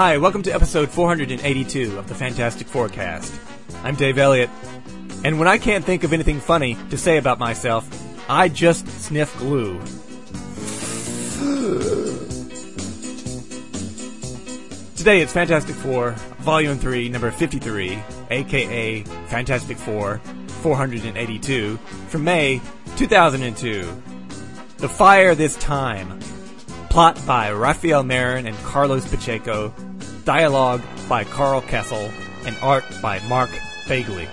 Hi, welcome to episode 482 of the Fantastic Forecast. I'm Dave Elliott, and when I can't think of anything funny to say about myself, I just sniff glue. Today it's Fantastic Four, Volume 3, number 53, aka Fantastic Four 482, from May 2002. The Fire This Time. Plot by Rafael Marin and Carlos Pacheco. Dialogue by Karl Kesel. And art by Mark Bagley.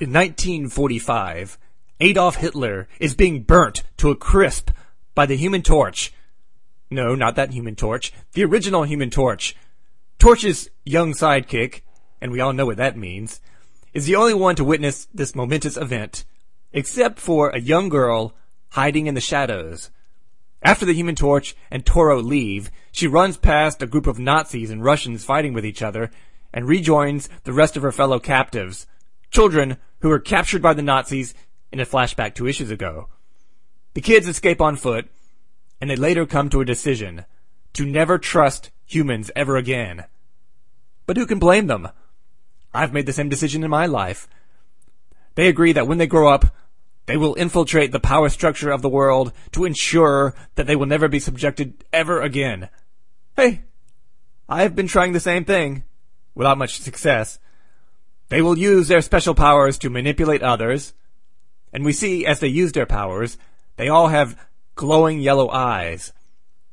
In 1945, Adolf Hitler is being burnt to a crisp by the Human Torch. No, not that Human Torch. The original Human Torch. Torch's young sidekick, and we all know what that means, is the only one to witness this momentous event, except for a young girl hiding in the shadows. After the Human Torch and Toro leave, she runs past a group of Nazis and Russians fighting with each other and rejoins the rest of her fellow captives, children who were captured by the Nazis in a flashback two issues ago. The kids escape on foot, and they later come to a decision to never trust humans ever again. But who can blame them? I've made the same decision in my life. They agree that when they grow up, they will infiltrate the power structure of the world to ensure that they will never be subjected ever again. Hey, I've been trying the same thing, without much success. They will use their special powers to manipulate others, and we see as they use their powers, they all have glowing yellow eyes.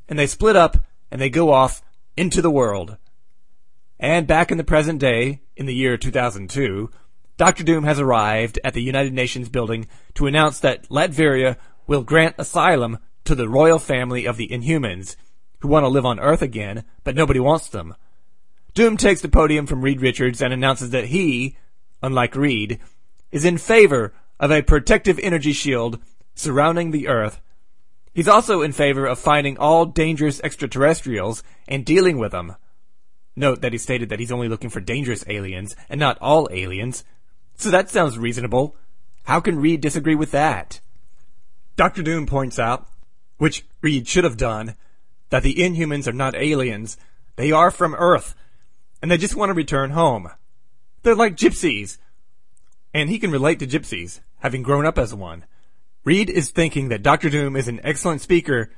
And they split up and they go off into the world. And back in the present day, in the year 2002, Doctor Doom has arrived at the United Nations building to announce that Latveria will grant asylum to the royal family of the Inhumans, who want to live on Earth again, but nobody wants them. Doom takes the podium from Reed Richards and announces that he, unlike Reed, is in favor of a protective energy shield surrounding the Earth. He's also in favor of finding all dangerous extraterrestrials and dealing with them. Note that he stated that he's only looking for dangerous aliens and not all aliens. So that sounds reasonable. How can Reed disagree with that? Dr. Doom points out, which Reed should have done, that the Inhumans are not aliens. They are from Earth, and they just want to return home. They're like gypsies. And he can relate to gypsies, having grown up as one. Reed is thinking that Dr. Doom is an excellent speaker,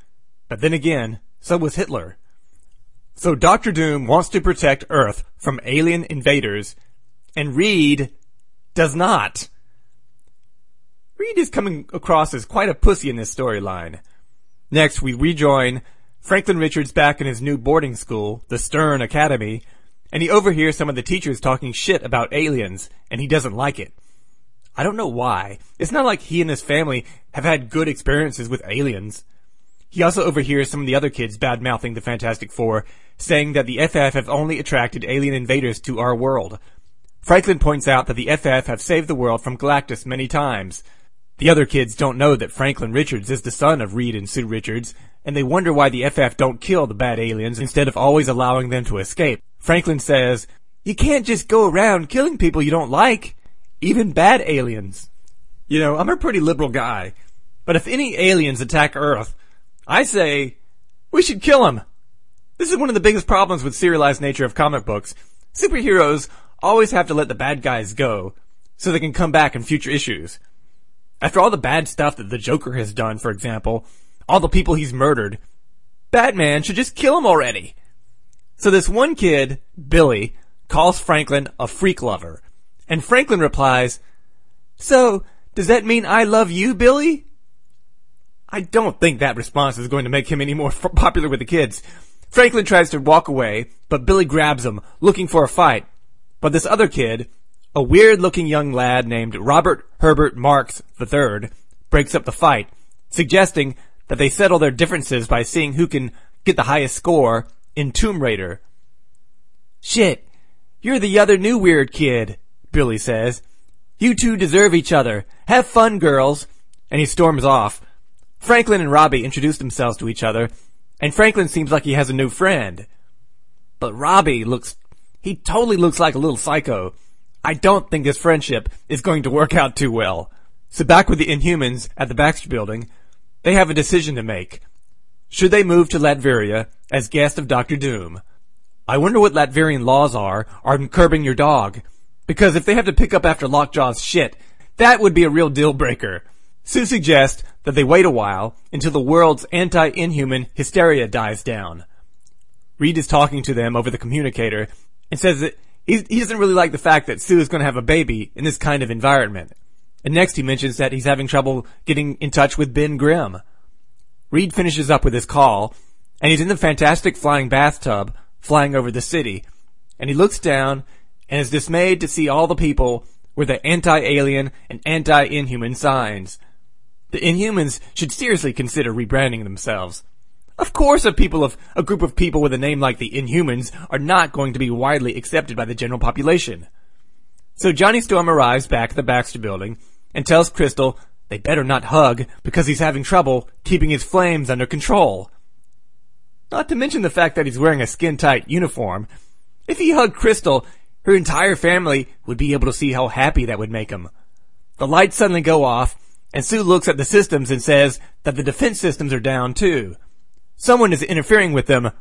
but then again, so was Hitler. So Doctor Doom wants to protect Earth from alien invaders, and Reed does not. Reed is coming across as quite a pussy in this storyline. Next, we rejoin Franklin Richards back in his new boarding school, the Stern Academy, and he overhears some of the teachers talking shit about aliens, and he doesn't like it. I don't know why. It's not like he and his family have had good experiences with aliens. He also overhears some of the other kids bad mouthing the Fantastic Four, saying that the FF have only attracted alien invaders to our world. Franklin points out that the FF have saved the world from Galactus many times. The other kids don't know that Franklin Richards is the son of Reed and Sue Richards, and they wonder why the FF don't kill the bad aliens instead of always allowing them to escape. Franklin says, You can't just go around killing people you don't like, even bad aliens. You know, I'm a pretty liberal guy, but if any aliens attack Earth, I say, we should kill him. This is one of the biggest problems with serialized nature of comic books. Superheroes always have to let the bad guys go, so they can come back in future issues. After all the bad stuff that the Joker has done, for example, all the people he's murdered, Batman should just kill him already. So this one kid, Billy, calls Franklin a freak lover. And Franklin replies, So, does that mean I love you, Billy? I don't think that response is going to make him any more f- popular with the kids. Franklin tries to walk away, but Billy grabs him, looking for a fight. But this other kid, a weird looking young lad named Robert Herbert Marks III, breaks up the fight, suggesting that they settle their differences by seeing who can get the highest score in Tomb Raider. Shit, you're the other new weird kid, Billy says. You two deserve each other. Have fun, girls. And he storms off. Franklin and Robbie introduce themselves to each other, and Franklin seems like he has a new friend. But Robbie looks, he totally looks like a little psycho. I don't think this friendship is going to work out too well. So back with the Inhumans at the Baxter building, they have a decision to make. Should they move to Latveria as guest of Doctor Doom? I wonder what Latverian laws are on curbing your dog. Because if they have to pick up after Lockjaw's shit, that would be a real deal breaker. Sue suggests that they wait a while until the world's anti-inhuman hysteria dies down. Reed is talking to them over the communicator and says that he, doesn't really like the fact that Sue is going to have a baby in this kind of environment. And next he mentions that he's having trouble getting in touch with Ben Grimm. Reed finishes up with his call, and he's in the fantastic flying bathtub flying over the city, and he looks down and is dismayed to see all the people with the anti-alien and anti-inhuman signs. The Inhumans should seriously consider rebranding themselves. Of course, a people of a group of people with a name like the Inhumans are not going to be widely accepted by the general population. So Johnny Storm arrives back at the Baxter building and tells Crystal they better not hug because he's having trouble keeping his flames under control. Not to mention the fact that he's wearing a skin-tight uniform. If he hugged Crystal, her entire family would be able to see how happy that would make him. The lights suddenly go off, and Sue looks at the systems and says that the defense systems are down too. Someone is interfering with them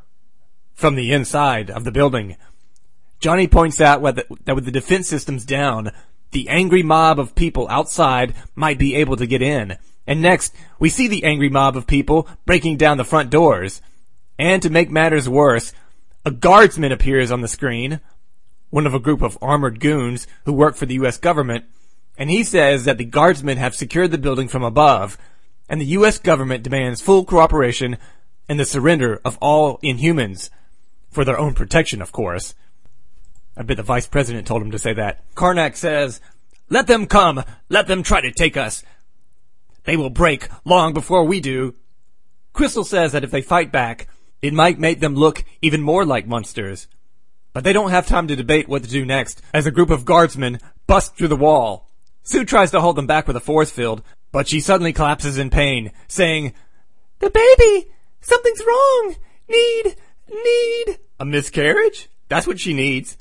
from the inside of the building. Johnny points out that with the defense systems down, the angry mob of people outside might be able to get in. And next, we see the angry mob of people breaking down the front doors. And to make matters worse, a guardsman appears on the screen, one of a group of armored goons who work for the US government, and he says that the guardsmen have secured the building from above, and the US government demands full cooperation and the surrender of all inhumans. For their own protection, of course. I bet the vice president told him to say that. Karnak says, Let them come! Let them try to take us! They will break long before we do. Crystal says that if they fight back, it might make them look even more like monsters. But they don't have time to debate what to do next as a group of guardsmen bust through the wall. Sue tries to hold them back with a force field, but she suddenly collapses in pain, saying, The baby! Something's wrong! Need, need... A miscarriage? That's what she needs.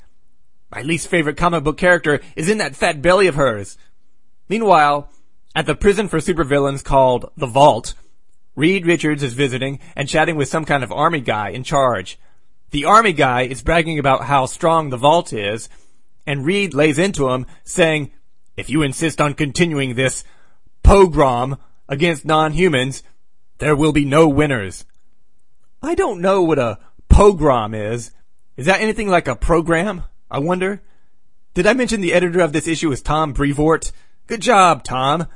My least favorite comic book character is in that fat belly of hers. Meanwhile, at the prison for supervillains called The Vault, Reed Richards is visiting and chatting with some kind of army guy in charge. The army guy is bragging about how strong the vault is, and Reed lays into him, saying, if you insist on continuing this pogrom against non-humans, there will be no winners. I don't know what a pogrom is. Is that anything like a program? I wonder. Did I mention the editor of this issue is Tom Brevoort? Good job, Tom.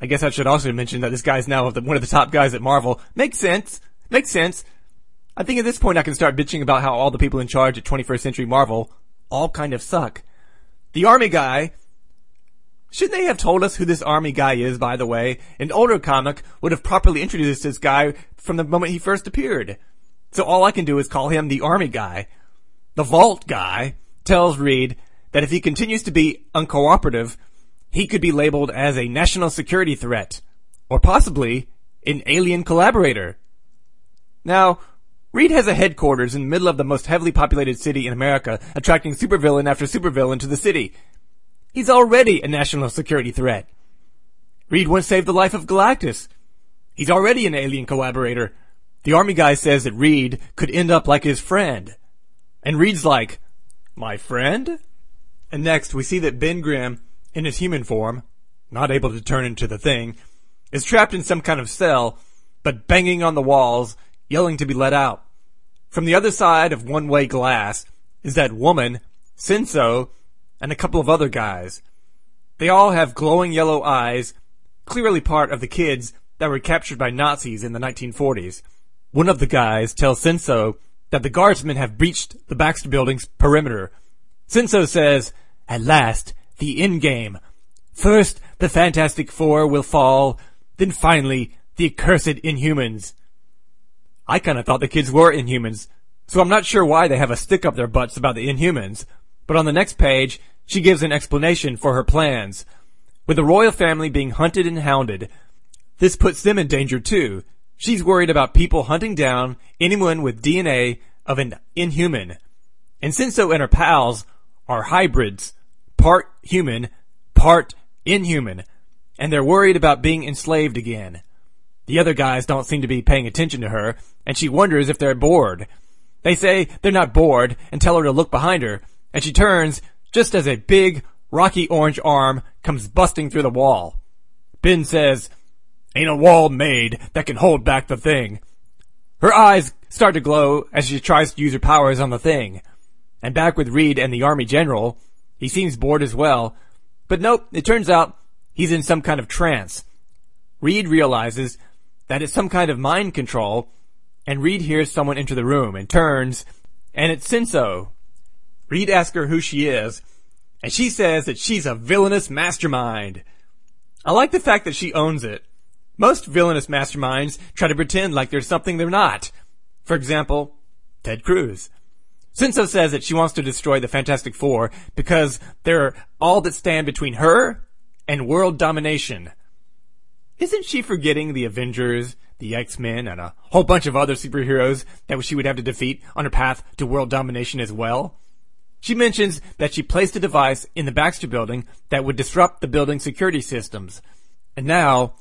I guess I should also mention that this guy is now one of the top guys at Marvel. Makes sense. Makes sense. I think at this point I can start bitching about how all the people in charge at 21st Century Marvel all kind of suck. The army guy, should they have told us who this army guy is, by the way? An older comic would have properly introduced this guy from the moment he first appeared. So all I can do is call him the army guy. The vault guy tells Reed that if he continues to be uncooperative, he could be labeled as a national security threat, or possibly an alien collaborator. Now, Reed has a headquarters in the middle of the most heavily populated city in America, attracting supervillain after supervillain to the city. He's already a national security threat. Reed once saved the life of Galactus. He's already an alien collaborator. The army guy says that Reed could end up like his friend. And Reed's like, my friend? And next we see that Ben Grimm, in his human form, not able to turn into the thing, is trapped in some kind of cell, but banging on the walls, yelling to be let out. From the other side of one-way glass is that woman, Senso, and a couple of other guys. They all have glowing yellow eyes, clearly part of the kids that were captured by Nazis in the 1940s. One of the guys tells Senso that the guardsmen have breached the Baxter building's perimeter. Senso says, at last, the endgame. First, the Fantastic Four will fall, then finally, the accursed Inhumans. I kinda thought the kids were Inhumans, so I'm not sure why they have a stick up their butts about the Inhumans. But on the next page, she gives an explanation for her plans. With the royal family being hunted and hounded, this puts them in danger too. She's worried about people hunting down anyone with DNA of an inhuman. And Senso and her pals are hybrids, part human, part inhuman, and they're worried about being enslaved again. The other guys don't seem to be paying attention to her, and she wonders if they're bored. They say they're not bored and tell her to look behind her, and she turns just as a big, rocky orange arm comes busting through the wall. Ben says, Ain't a wall made that can hold back the thing. Her eyes start to glow as she tries to use her powers on the thing. And back with Reed and the army general, he seems bored as well. But nope, it turns out he's in some kind of trance. Reed realizes that it's some kind of mind control, and Reed hears someone enter the room and turns, and it's Senso. Reed asks her who she is, and she says that she's a villainous mastermind. I like the fact that she owns it. Most villainous masterminds try to pretend like there's something they're not. For example, Ted Cruz. Senso says that she wants to destroy the Fantastic Four because they're all that stand between her and world domination. Isn't she forgetting the Avengers, the X-Men, and a whole bunch of other superheroes that she would have to defeat on her path to world domination as well? She mentions that she placed a device in the Baxter building that would disrupt the building's security systems. And now,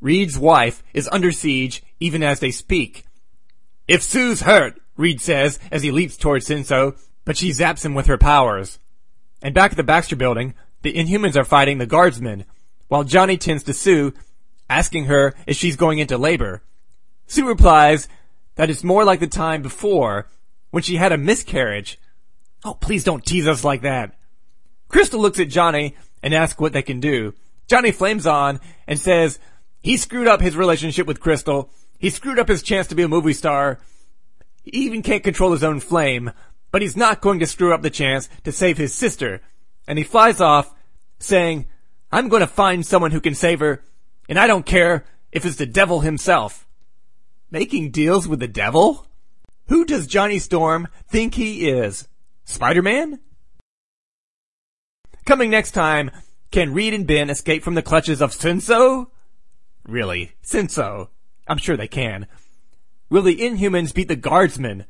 Reed's wife is under siege even as they speak. If Sue's hurt, Reed says as he leaps towards Senso, but she zaps him with her powers. And back at the Baxter building, the Inhumans are fighting the guardsmen, while Johnny tends to Sue, asking her if she's going into labor. Sue replies that it's more like the time before, when she had a miscarriage. Oh, please don't tease us like that. Crystal looks at Johnny and asks what they can do. Johnny flames on and says he screwed up his relationship with Crystal. He screwed up his chance to be a movie star. He even can't control his own flame, but he's not going to screw up the chance to save his sister. And he flies off saying, I'm going to find someone who can save her, and I don't care if it's the devil himself. Making deals with the devil? Who does Johnny Storm think he is? Spider-Man? Coming next time, can Reed and Ben escape from the clutches of Senso? Really, Senso? I'm sure they can. Will the Inhumans beat the Guardsmen?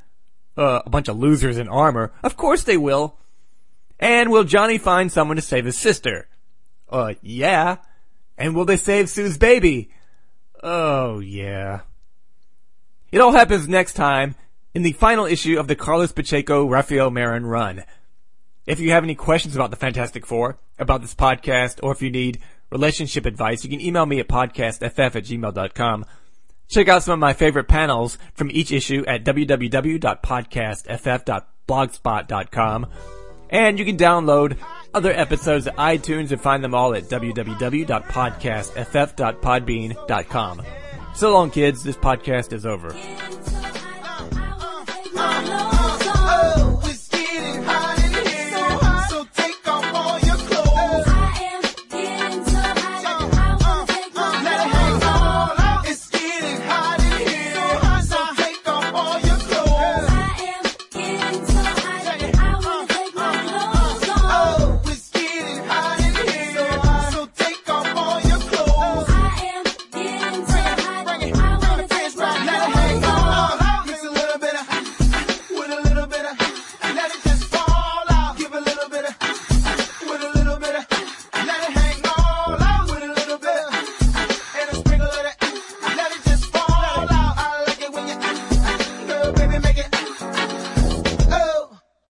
Uh, a bunch of losers in armor. Of course they will. And will Johnny find someone to save his sister? Uh, yeah. And will they save Sue's baby? Oh, yeah. It all happens next time in the final issue of the Carlos Pacheco Rafael Marin run. If you have any questions about the Fantastic Four, about this podcast, or if you need relationship advice, you can email me at podcastff at gmail.com. Check out some of my favorite panels from each issue at www.podcastff.blogspot.com. And you can download other episodes at iTunes and find them all at www.podcastff.podbean.com. So long, kids. This podcast is over.